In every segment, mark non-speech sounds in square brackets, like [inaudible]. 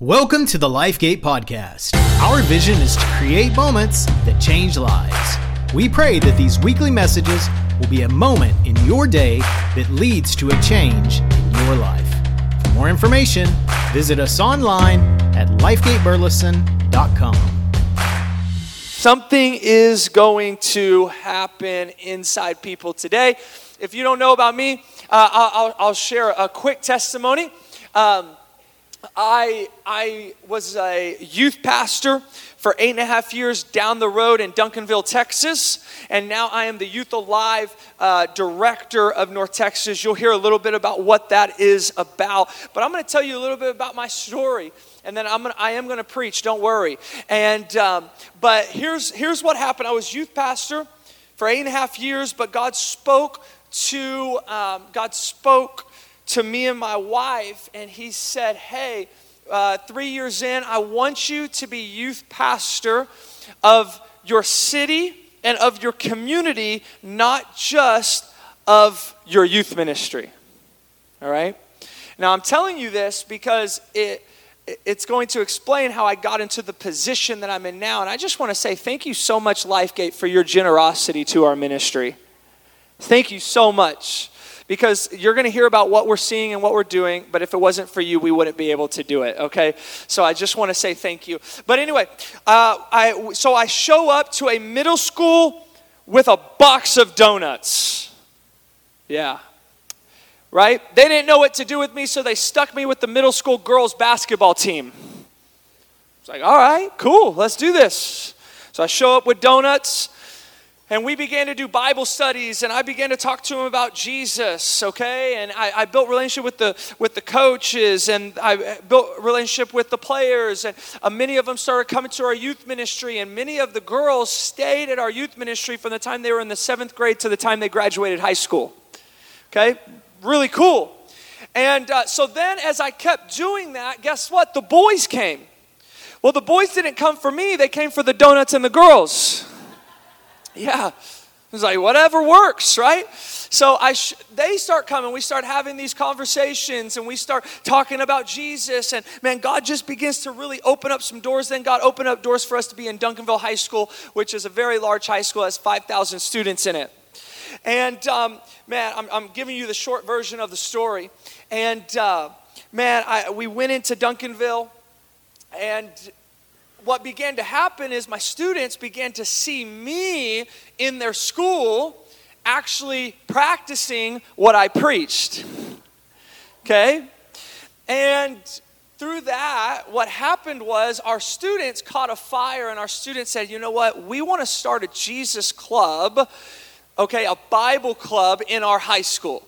Welcome to the LifeGate Podcast. Our vision is to create moments that change lives. We pray that these weekly messages will be a moment in your day that leads to a change in your life. For more information, visit us online at lifegateburleson.com. Something is going to happen inside people today. If you don't know about me, uh, I'll, I'll, share a quick testimony. Um, I, I was a youth pastor for eight and a half years down the road in Duncanville, Texas, and now I am the Youth Alive uh, director of North Texas. You'll hear a little bit about what that is about, but I'm going to tell you a little bit about my story, and then I'm gonna, I am going to preach. Don't worry. And um, but here's here's what happened. I was youth pastor for eight and a half years, but God spoke to um, God spoke to me and my wife, and he said, Hey, uh, three years in, I want you to be youth pastor of your city and of your community, not just of your youth ministry. All right? Now, I'm telling you this because it, it's going to explain how I got into the position that I'm in now. And I just want to say thank you so much, LifeGate, for your generosity to our ministry. Thank you so much because you're going to hear about what we're seeing and what we're doing, but if it wasn't for you, we wouldn't be able to do it, okay? So I just want to say thank you. But anyway, uh, I, so I show up to a middle school with a box of donuts. Yeah. Right? They didn't know what to do with me, so they stuck me with the middle school girls basketball team. It's like, all right, cool, let's do this. So I show up with donuts and we began to do Bible studies, and I began to talk to him about Jesus, okay? And I, I, built relationship with the with the coaches, and I built relationship with the players, and uh, many of them started coming to our youth ministry, and many of the girls stayed at our youth ministry from the time they were in the seventh grade to the time they graduated high school. Okay, really cool. And uh, so then, as I kept doing that, guess what? The boys came. Well, the boys didn't come for me; they came for the donuts and the girls. Yeah. It's like, whatever works, right? So I sh- they start coming. We start having these conversations and we start talking about Jesus. And man, God just begins to really open up some doors. Then God opened up doors for us to be in Duncanville High School, which is a very large high school, has 5,000 students in it. And um, man, I'm, I'm, giving you the short version of the story. And uh, man, I, we went into Duncanville and what began to happen is my students began to see me in their school actually practicing what I preached. Okay? And through that, what happened was our students caught a fire, and our students said, you know what? We want to start a Jesus club, okay, a Bible club in our high school.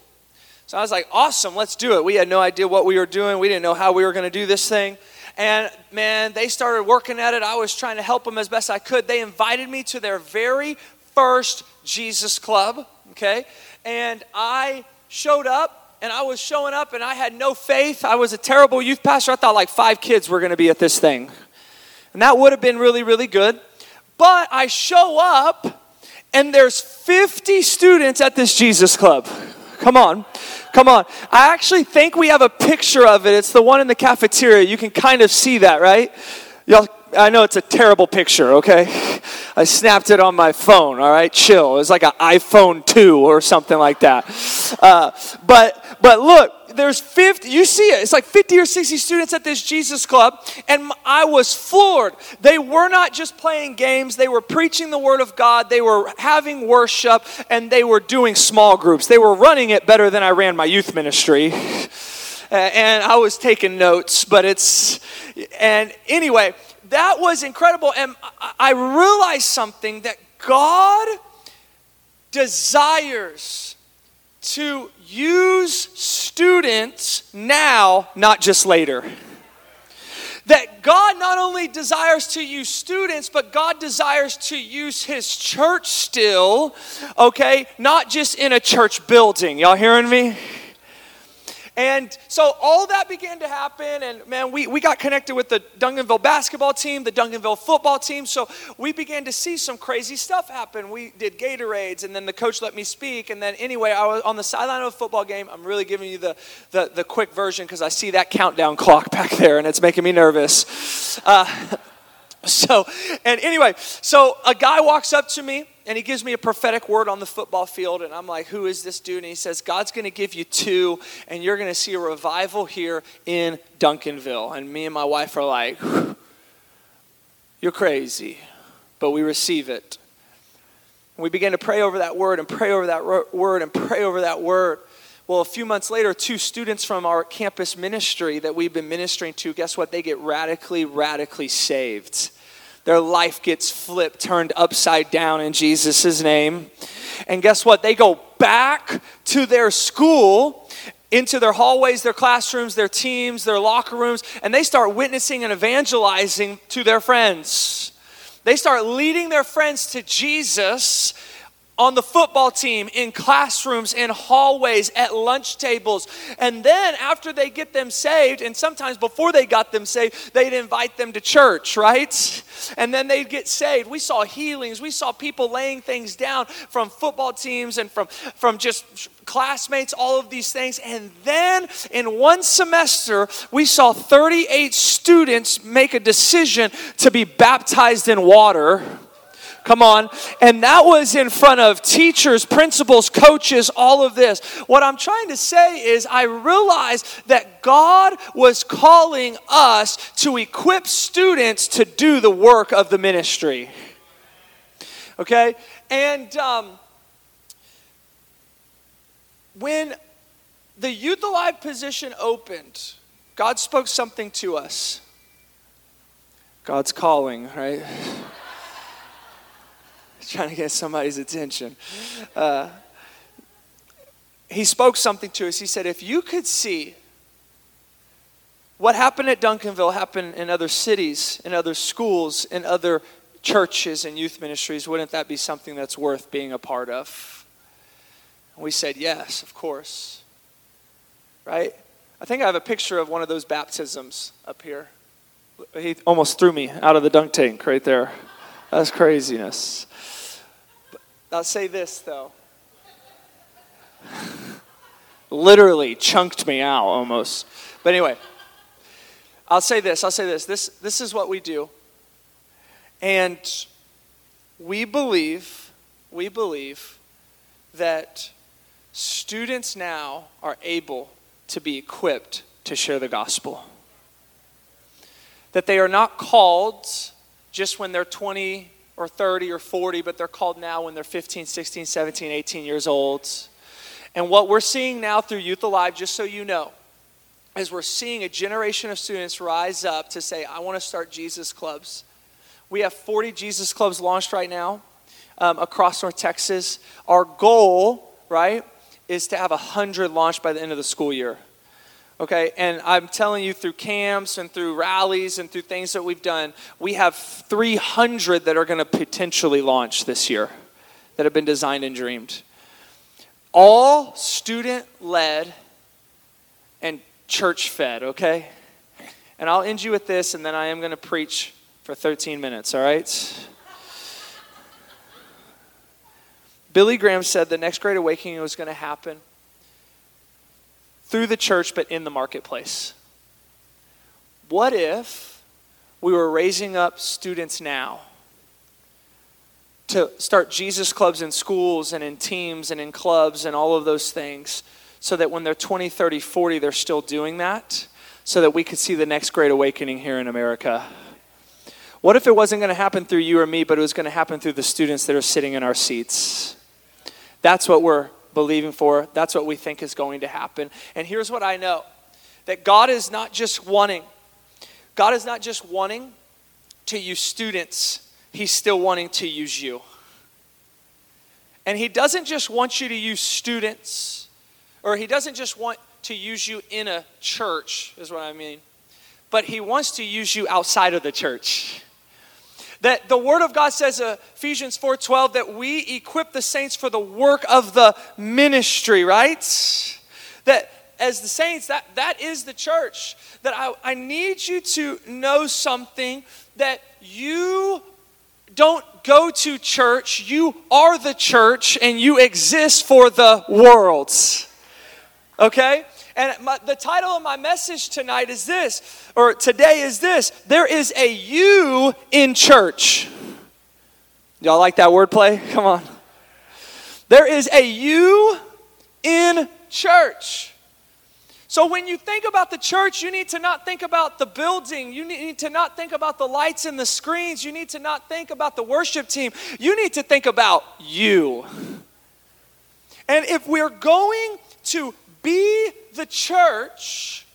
So I was like, awesome, let's do it. We had no idea what we were doing, we didn't know how we were going to do this thing. And man, they started working at it. I was trying to help them as best I could. They invited me to their very first Jesus club, okay? And I showed up and I was showing up and I had no faith. I was a terrible youth pastor. I thought like five kids were going to be at this thing. And that would have been really, really good. But I show up and there's 50 students at this Jesus club. Come on. Come on. I actually think we have a picture of it. It's the one in the cafeteria. You can kind of see that, right? Y'all, I know it's a terrible picture, okay? I snapped it on my phone, all right? Chill. It was like an iPhone 2 or something like that. Uh, but, but look, there's 50, you see it, it's like 50 or 60 students at this Jesus Club, and I was floored. They were not just playing games, they were preaching the Word of God, they were having worship, and they were doing small groups. They were running it better than I ran my youth ministry. and I was taking notes, but it's, and anyway, that was incredible. And I realized something that God desires to use students now, not just later. That God not only desires to use students, but God desires to use His church still, okay? Not just in a church building. Y'all hearing me? And so all that began to happen, and man, we, we got connected with the Duncanville basketball team, the Duncanville football team. So we began to see some crazy stuff happen. We did Gatorades, and then the coach let me speak. And then, anyway, I was on the sideline of a football game. I'm really giving you the, the, the quick version because I see that countdown [laughs] clock back there, and it's making me nervous. Uh, [laughs] so, and anyway, so a guy walks up to me and he gives me a prophetic word on the football field and i'm like who is this dude and he says god's going to give you two and you're going to see a revival here in duncanville and me and my wife are like you're crazy but we receive it and we began to pray over that word and pray over that word and pray over that word well, a few months later, two students from our campus ministry that we've been ministering to, guess what? They get radically, radically saved. Their life gets flipped, turned upside down in Jesus' name. And guess what? They go back to their school into their hallways, their classrooms, their teams, their locker rooms, and they start witnessing and evangelizing to their friends. They start leading their friends to Jesus on the football team, in classrooms, in hallways, at lunch tables. And then after they get them saved, and sometimes before they got them saved, they'd invite them to church, right? And then they'd get saved. We saw healings. We saw people laying things down from football teams and from, from just classmates, all of these things. And then in one semester, we saw 38 students make a decision to be baptized in water Come on. And that was in front of teachers, principals, coaches, all of this. What I'm trying to say is, I realized that God was calling us to equip students to do the work of the ministry. Okay? And um, when the Youth Alive position opened, God spoke something to us. God's calling, right? Trying to get somebody's attention. Uh, he spoke something to us. He said, If you could see what happened at Duncanville happen in other cities, in other schools, in other churches and youth ministries, wouldn't that be something that's worth being a part of? And we said, Yes, of course. Right? I think I have a picture of one of those baptisms up here. He almost threw me out of the dunk tank right there. That's craziness. I'll say this though. [laughs] Literally chunked me out almost. But anyway, I'll say this. I'll say this. This this is what we do. And we believe, we believe that students now are able to be equipped to share the gospel. That they are not called just when they're 20 or 30 or 40, but they're called now when they're 15, 16, 17, 18 years old. And what we're seeing now through Youth Alive, just so you know, is we're seeing a generation of students rise up to say, I want to start Jesus clubs. We have 40 Jesus clubs launched right now um, across North Texas. Our goal, right, is to have 100 launched by the end of the school year. Okay, and I'm telling you through camps and through rallies and through things that we've done, we have 300 that are going to potentially launch this year that have been designed and dreamed. All student led and church fed, okay? And I'll end you with this, and then I am going to preach for 13 minutes, all right? Billy Graham said the next great awakening was going to happen through the church, but in the marketplace. What if we were raising up students now to start Jesus clubs in schools and in teams and in clubs and all of those things so that when they're 20, 30, 40, they're still doing that so that we could see the next great awakening here in America? What if it wasn't going to happen through you or me, but it was going to happen through the students that are sitting in our seats? That's what we're believing for. That's what we think is going to happen. And here's what I know that God is not just wanting, God is not just wanting to use students, He's still wanting to use you. And He doesn't just want you to use students, or He doesn't just want to use you in a church, is what I mean, but He wants to use you outside of the church. That the word of God says uh, Ephesians 4:12 that we equip the saints for the work of the ministry, right? That as the saints, that, that is the church. That I, I need you to know something that you don't go to church, you are the church and you exist for the world. Okay? And my, the title of my message tonight is this, or today is this there is a you in church. Y'all like that wordplay? [laughs] Come on. There is a you in church. So when you think about the church, you need to not think about the building. You need to not think about the lights and the screens. You need to not think about the worship team. You need to think about you. And if we're going to be the church,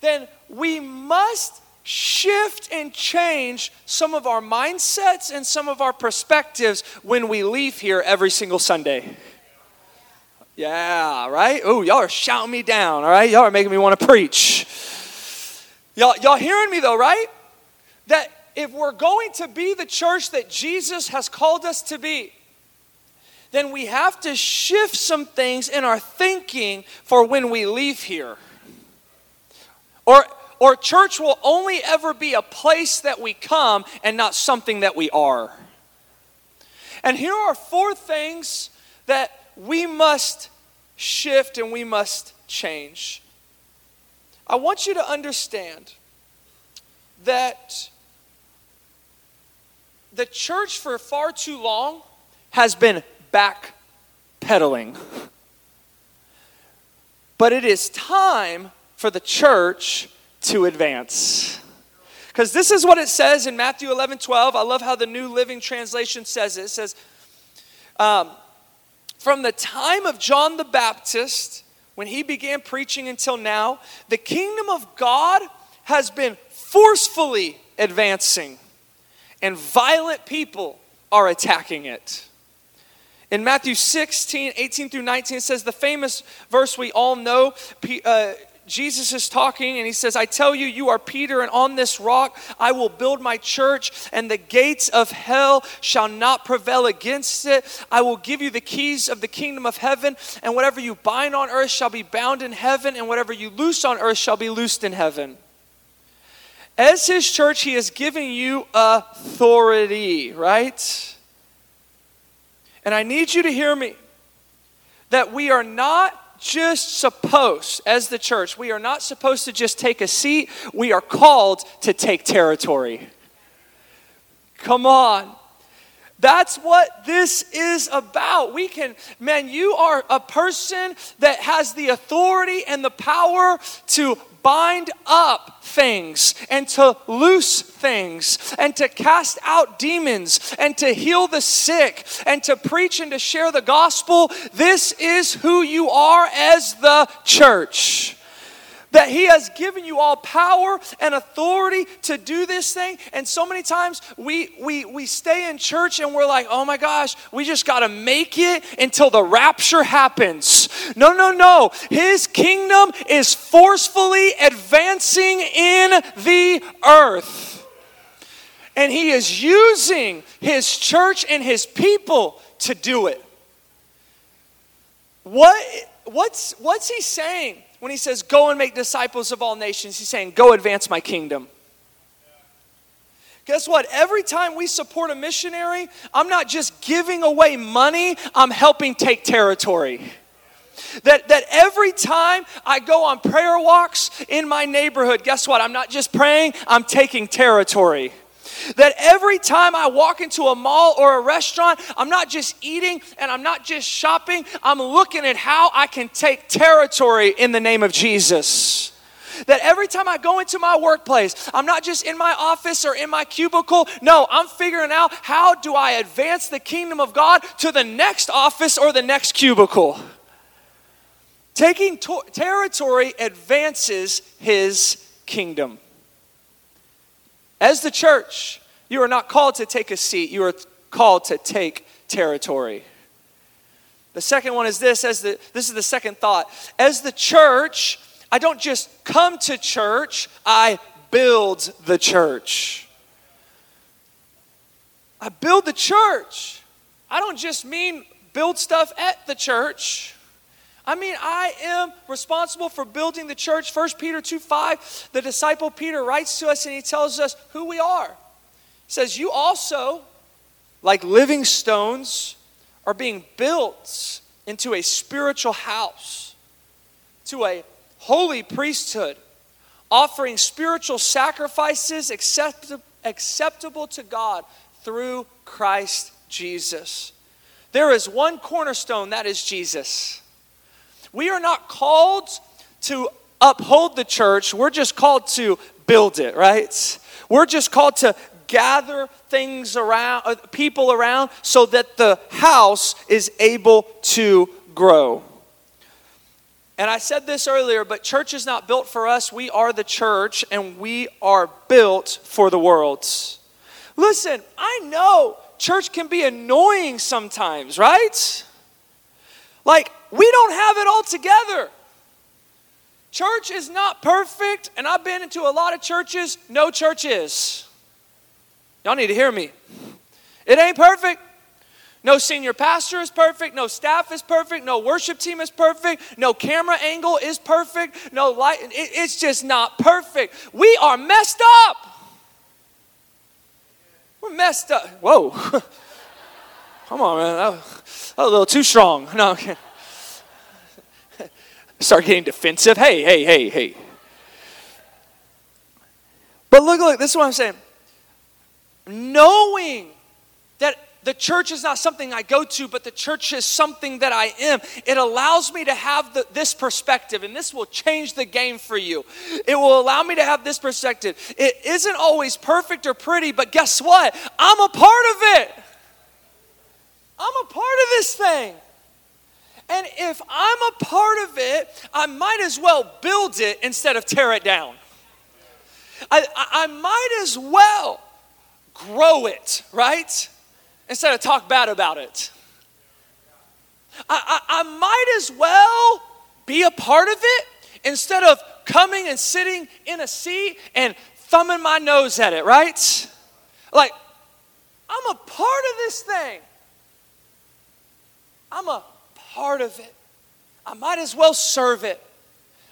then we must shift and change some of our mindsets and some of our perspectives when we leave here every single Sunday. Yeah, right? Oh, y'all are shouting me down, all right? Y'all are making me want to preach. Y'all, y'all hearing me though, right? That if we're going to be the church that Jesus has called us to be, then we have to shift some things in our thinking for when we leave here. Or, or church will only ever be a place that we come and not something that we are. And here are four things that we must shift and we must change. I want you to understand that the church for far too long has been backpedaling. But it is time for the church to advance. Because this is what it says in Matthew 11 12. I love how the New Living Translation says it. It says, um, from the time of John the Baptist, when he began preaching until now, the kingdom of God has been forcefully advancing, and violent people are attacking it. In Matthew 16, 18 through 19, it says the famous verse we all know. Uh, Jesus is talking and he says, I tell you, you are Peter, and on this rock I will build my church, and the gates of hell shall not prevail against it. I will give you the keys of the kingdom of heaven, and whatever you bind on earth shall be bound in heaven, and whatever you loose on earth shall be loosed in heaven. As his church, he is giving you authority, right? And I need you to hear me that we are not just supposed, as the church, we are not supposed to just take a seat. We are called to take territory. Come on. That's what this is about. We can, man, you are a person that has the authority and the power to bind up things and to loose things and to cast out demons and to heal the sick and to preach and to share the gospel. This is who you are as the church that He has given you all power and authority to do this thing. And so many times we, we, we stay in church and we're like, oh my gosh, we just got to make it until the rapture happens. No, no, no. His kingdom is forcefully advancing in the earth. And He is using His church and His people to do it. What, what's, what's He saying? When he says, Go and make disciples of all nations, he's saying, Go advance my kingdom. Guess what? Every time we support a missionary, I'm not just giving away money, I'm helping take territory. That, that every time I go on prayer walks in my neighborhood, guess what? I'm not just praying, I'm taking territory. That every time I walk into a mall or a restaurant, I'm not just eating and I'm not just shopping, I'm looking at how I can take territory in the name of Jesus that every time I go into my workplace, I'm not just in my office or in my cubicle. No, I'm figuring out how do I advance the kingdom of God to the next office or the next cubicle. Taking to- territory advances his kingdom. As the church, you are not called to take a seat, you are called to take territory. The second one is this as the this is the second thought. As the church, I don't just come to church, I build the church. I build the church. I don't just mean build stuff at the church. I mean, I am responsible for building the church. 1 Peter 2 5, the disciple Peter writes to us and he tells us who we are. He says, You also, like living stones, are being built into a spiritual house, to a holy priesthood, offering spiritual sacrifices accept- acceptable to God through Christ Jesus. There is one cornerstone, that is Jesus. We are not called to uphold the church, we're just called to build it, right? We're just called to gather things around, uh, people around, so that the house is able to grow. And I said this earlier, but church is not built for us. We are the church, and we are built for the world. Listen, I know church can be annoying sometimes, right? Like, we don't have it all together. Church is not perfect, and I've been into a lot of churches, no church is. Y'all need to hear me. It ain't perfect. No senior pastor is perfect. No staff is perfect. No worship team is perfect. No camera angle is perfect. No light. It, it's just not perfect. We are messed up. We're messed up. Whoa. [laughs] Come on, man. That was, a little too strong. [laughs] No, okay. Start getting defensive. Hey, hey, hey, hey. But look, look, this is what I'm saying. Knowing that the church is not something I go to, but the church is something that I am. It allows me to have the, this perspective, and this will change the game for you. It will allow me to have this perspective. It isn't always perfect or pretty, but guess what? I'm a part of it. I'm a part of this thing. And if I'm a part of it, I might as well build it instead of tear it down. I, I, I might as well grow it, right? Instead of talk bad about it. I, I, I might as well be a part of it instead of coming and sitting in a seat and thumbing my nose at it, right? Like, I'm a part of this thing. I'm a part of it. I might as well serve it.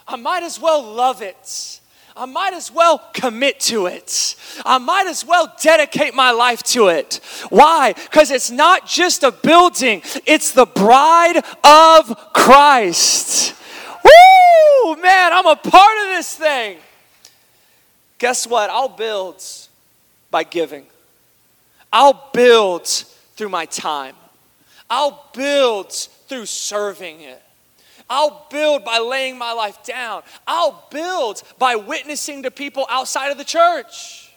I might as well love it. I might as well commit to it. I might as well dedicate my life to it. Why? Because it's not just a building, it's the bride of Christ. Woo! Man, I'm a part of this thing. Guess what? I'll build by giving, I'll build through my time, I'll build through serving it. I'll build by laying my life down. I'll build by witnessing to people outside of the church.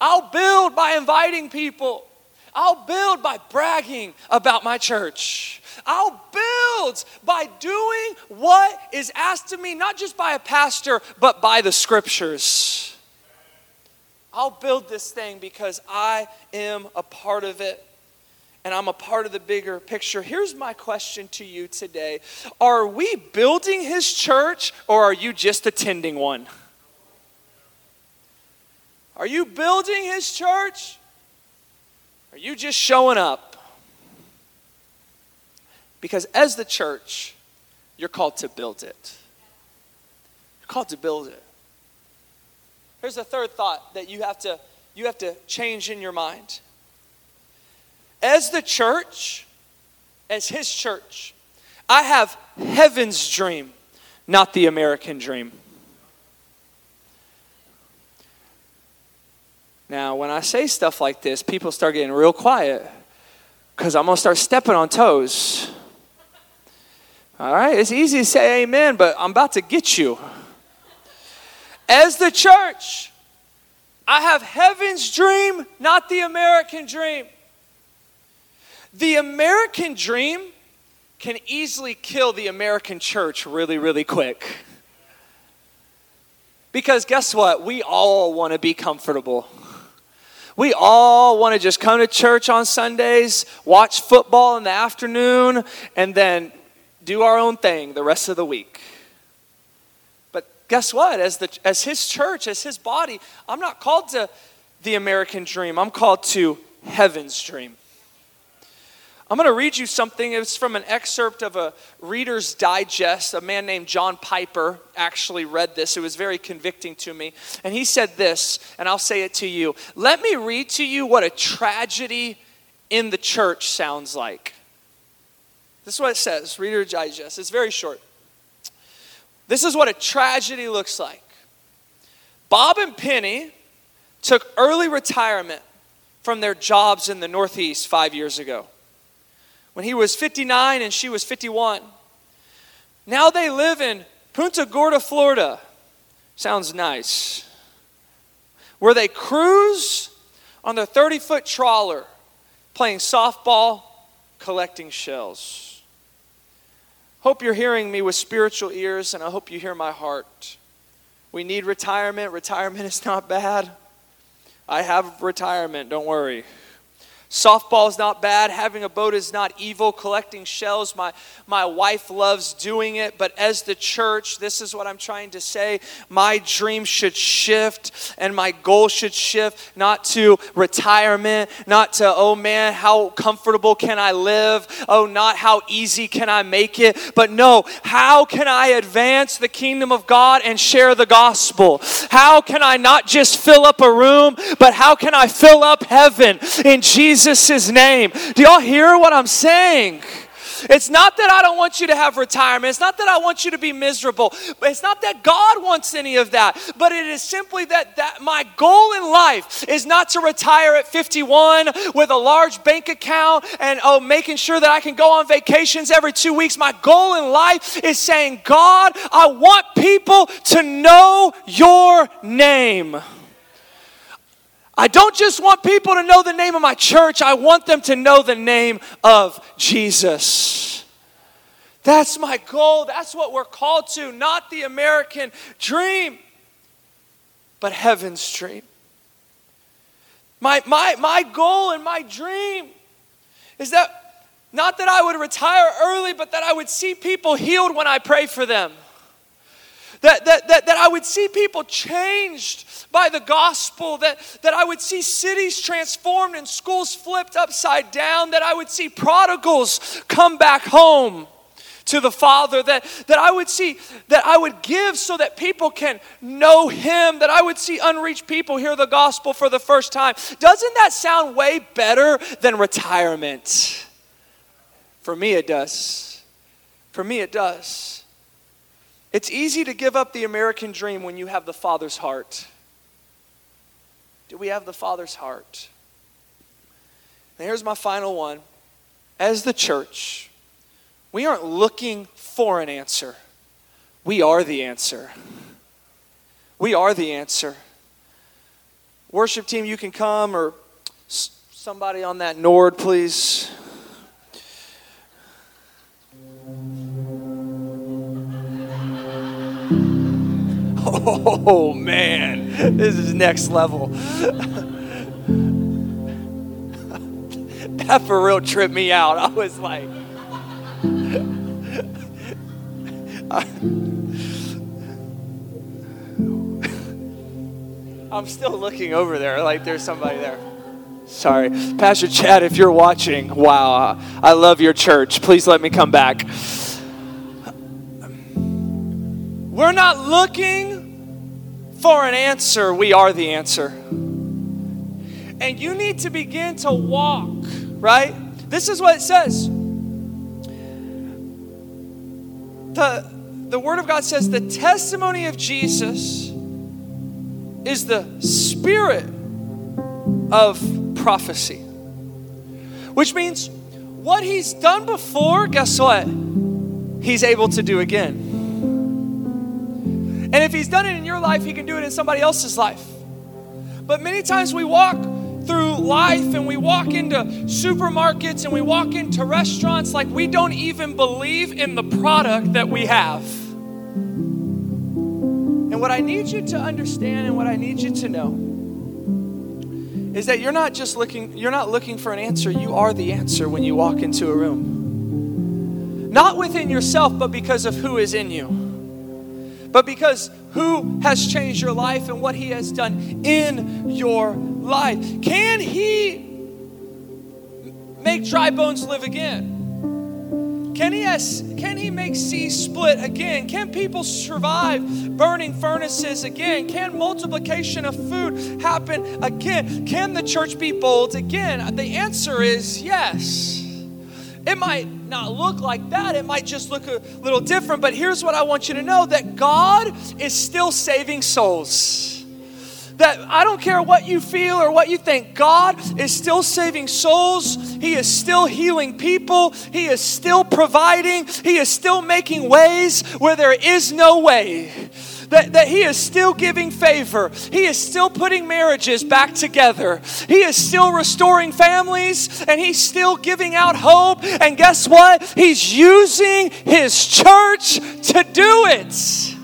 I'll build by inviting people. I'll build by bragging about my church. I'll build by doing what is asked of me, not just by a pastor, but by the scriptures. I'll build this thing because I am a part of it and I'm a part of the bigger picture. Here's my question to you today Are we building his church or are you just attending one? Are you building his church? Are you just showing up? Because as the church, you're called to build it. You're called to build it. Here's a third thought that you have to you have to change in your mind. As the church, as his church, I have heaven's dream, not the American dream. Now, when I say stuff like this, people start getting real quiet because I'm going to start stepping on toes. All right? It's easy to say amen, but I'm about to get you. As the church, I have heaven's dream, not the American dream. The American dream can easily kill the American church really, really quick. Because guess what? We all want to be comfortable. We all want to just come to church on Sundays, watch football in the afternoon, and then do our own thing the rest of the week. But guess what? As, the, as his church, as his body, I'm not called to the American dream, I'm called to heaven's dream. I'm going to read you something. It's from an excerpt of a Reader's Digest. A man named John Piper actually read this. It was very convicting to me. And he said this, and I'll say it to you. Let me read to you what a tragedy in the church sounds like. This is what it says Reader's Digest. It's very short. This is what a tragedy looks like. Bob and Penny took early retirement from their jobs in the Northeast five years ago when he was 59 and she was 51. Now they live in Punta Gorda, Florida. Sounds nice. Where they cruise on their 30 foot trawler, playing softball, collecting shells. Hope you're hearing me with spiritual ears, and I hope you hear my heart. We need retirement. Retirement is not bad. I have retirement, don't worry. Softball is not bad. Having a boat is not evil. Collecting shells, my, my wife loves doing it. But as the church, this is what I'm trying to say. My dream should shift and my goal should shift not to retirement, not to, oh man, how comfortable can I live? Oh, not how easy can I make it? But no, how can I advance the kingdom of God and share the gospel? How can I not just fill up a room, but how can I fill up heaven in Jesus? Jesus' name. Do y'all hear what I'm saying? It's not that I don't want you to have retirement. It's not that I want you to be miserable. It's not that God wants any of that. But it is simply that, that my goal in life is not to retire at 51 with a large bank account and oh, making sure that I can go on vacations every two weeks. My goal in life is saying, God, I want people to know your name. I don't just want people to know the name of my church, I want them to know the name of Jesus. That's my goal. That's what we're called to, not the American dream, but heaven's dream. My, my, my goal and my dream is that not that I would retire early, but that I would see people healed when I pray for them. That, that, that, that I would see people changed by the gospel, that, that I would see cities transformed and schools flipped upside down, that I would see prodigals come back home to the Father, that, that I would see, that I would give so that people can know Him, that I would see unreached people hear the gospel for the first time. Doesn't that sound way better than retirement? For me, it does. For me, it does. It's easy to give up the American dream when you have the Father's heart. Do we have the Father's heart? And here's my final one. As the church, we aren't looking for an answer, we are the answer. We are the answer. Worship team, you can come, or somebody on that Nord, please. Oh man, this is next level. that for real tripped me out. I was like, I'm still looking over there like there's somebody there. Sorry. Pastor Chad, if you're watching, wow, I love your church. Please let me come back. We're not looking for an answer, we are the answer. And you need to begin to walk, right? This is what it says. The, the Word of God says the testimony of Jesus is the spirit of prophecy. Which means what he's done before, guess what? He's able to do again. And if He's done it in your life, He can do it in somebody else's life. But many times we walk through life and we walk into supermarkets and we walk into restaurants like we don't even believe in the product that we have. And what I need you to understand and what I need you to know is that you're not just looking you're not looking for an answer, you are the answer when you walk into a room. Not within yourself, but because of who is in you but because who has changed your life and what he has done in your life. Can he make dry bones live again? Can he, has, can he make seas split again? Can people survive burning furnaces again? Can multiplication of food happen again? Can the church be bold again? The answer is yes. It might not look like that. It might just look a little different. But here's what I want you to know that God is still saving souls that I don't care what you feel or what you think, God is still saving souls. He is still healing people. He is still providing. He is still making ways where there is no way. That, that he is still giving favor. He is still putting marriages back together. He is still restoring families and he's still giving out hope. And guess what? He's using his church to do it.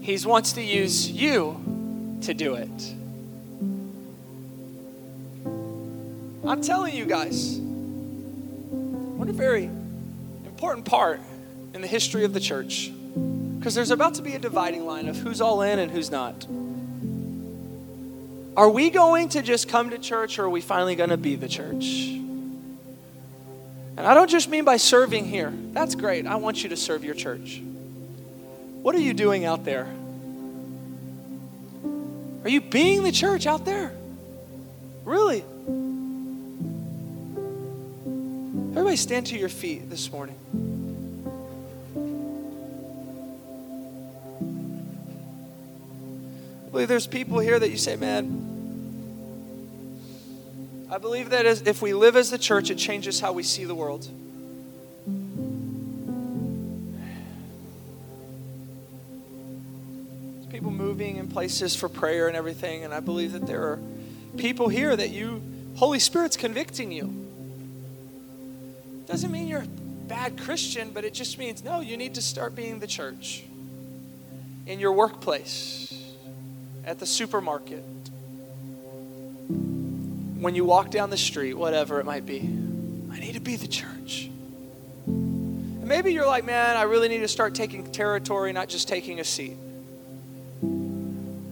He wants to use you to do it. I'm telling you guys, what a very important part in the history of the church. Because there's about to be a dividing line of who's all in and who's not. Are we going to just come to church or are we finally going to be the church? And I don't just mean by serving here. That's great. I want you to serve your church. What are you doing out there? Are you being the church out there? Really? Everybody stand to your feet this morning. Believe there's people here that you say, man, I believe that if we live as the church, it changes how we see the world. people moving in places for prayer and everything. And I believe that there are people here that you, Holy Spirit's convicting you. Doesn't mean you're a bad Christian, but it just means no, you need to start being the church in your workplace, at the supermarket, when you walk down the street, whatever it might be. I need to be the church. And maybe you're like, man, I really need to start taking territory, not just taking a seat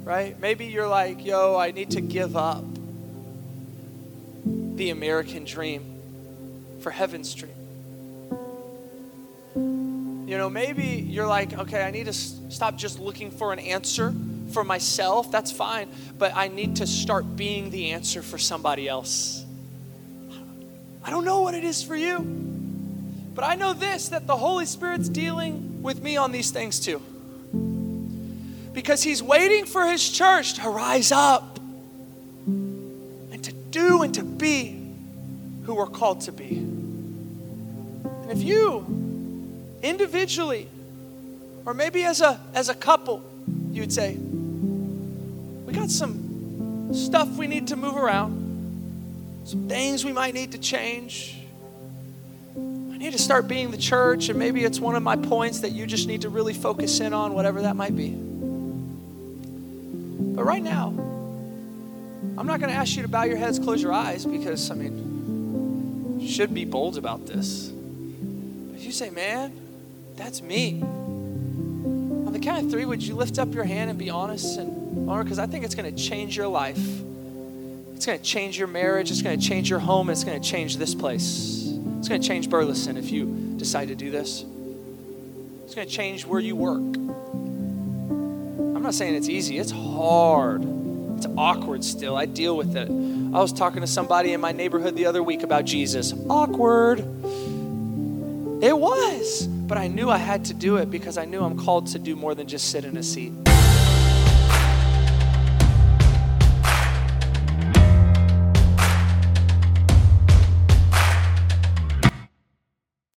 right? Maybe you're like, yo, I need to give up the American dream for heaven's dream. You know, maybe you're like, okay, I need to stop just looking for an answer for myself. That's fine. But I need to start being the answer for somebody else. I don't know what it is for you. But I know this that the Holy Spirit's dealing with me on these things too because he's waiting for his church to rise up and to do and to be who we're called to be. And if you individually or maybe as a as a couple you'd say we got some stuff we need to move around some things we might need to change I need to start being the church and maybe it's one of my points that you just need to really focus in on whatever that might be but right now, I'm not going to ask you to bow your heads, close your eyes, because, I mean, should be bold about this. If you say, man, that's me. On the count of three, would you lift up your hand and be honest and Because I think it's going to change your life. It's going to change your marriage. It's going to change your home. It's going to change this place. It's going to change Burleson if you decide to do this. It's going to change where you work. I'm not saying it's easy, it's hard. It's awkward still. I deal with it. I was talking to somebody in my neighborhood the other week about Jesus. Awkward. It was. But I knew I had to do it because I knew I'm called to do more than just sit in a seat.